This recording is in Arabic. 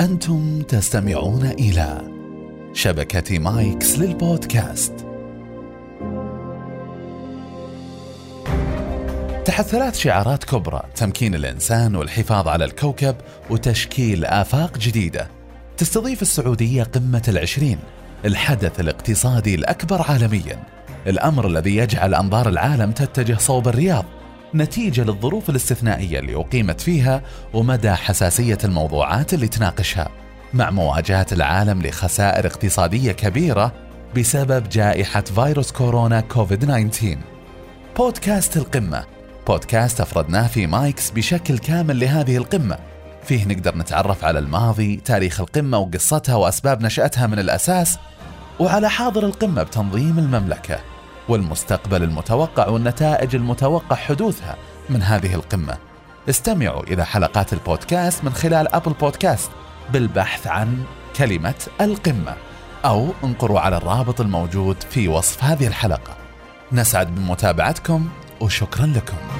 أنتم تستمعون إلى شبكة مايكس للبودكاست. تحت ثلاث شعارات كبرى تمكين الإنسان والحفاظ على الكوكب وتشكيل آفاق جديدة. تستضيف السعودية قمة العشرين الحدث الاقتصادي الأكبر عالميا الأمر الذي يجعل أنظار العالم تتجه صوب الرياض نتيجة للظروف الاستثنائية اللي أقيمت فيها ومدى حساسية الموضوعات اللي تناقشها مع مواجهة العالم لخسائر اقتصادية كبيرة بسبب جائحة فيروس كورونا كوفيد 19 بودكاست القمة بودكاست أفردناه في مايكس بشكل كامل لهذه القمة. فيه نقدر نتعرف على الماضي تاريخ القمة وقصتها وأسباب نشأتها من الأساس وعلى حاضر القمة بتنظيم المملكة. والمستقبل المتوقع والنتائج المتوقع حدوثها من هذه القمة. استمعوا إلى حلقات البودكاست من خلال أبل بودكاست بالبحث عن كلمة القمة أو انقروا على الرابط الموجود في وصف هذه الحلقة. نسعد بمتابعتكم وشكرا لكم.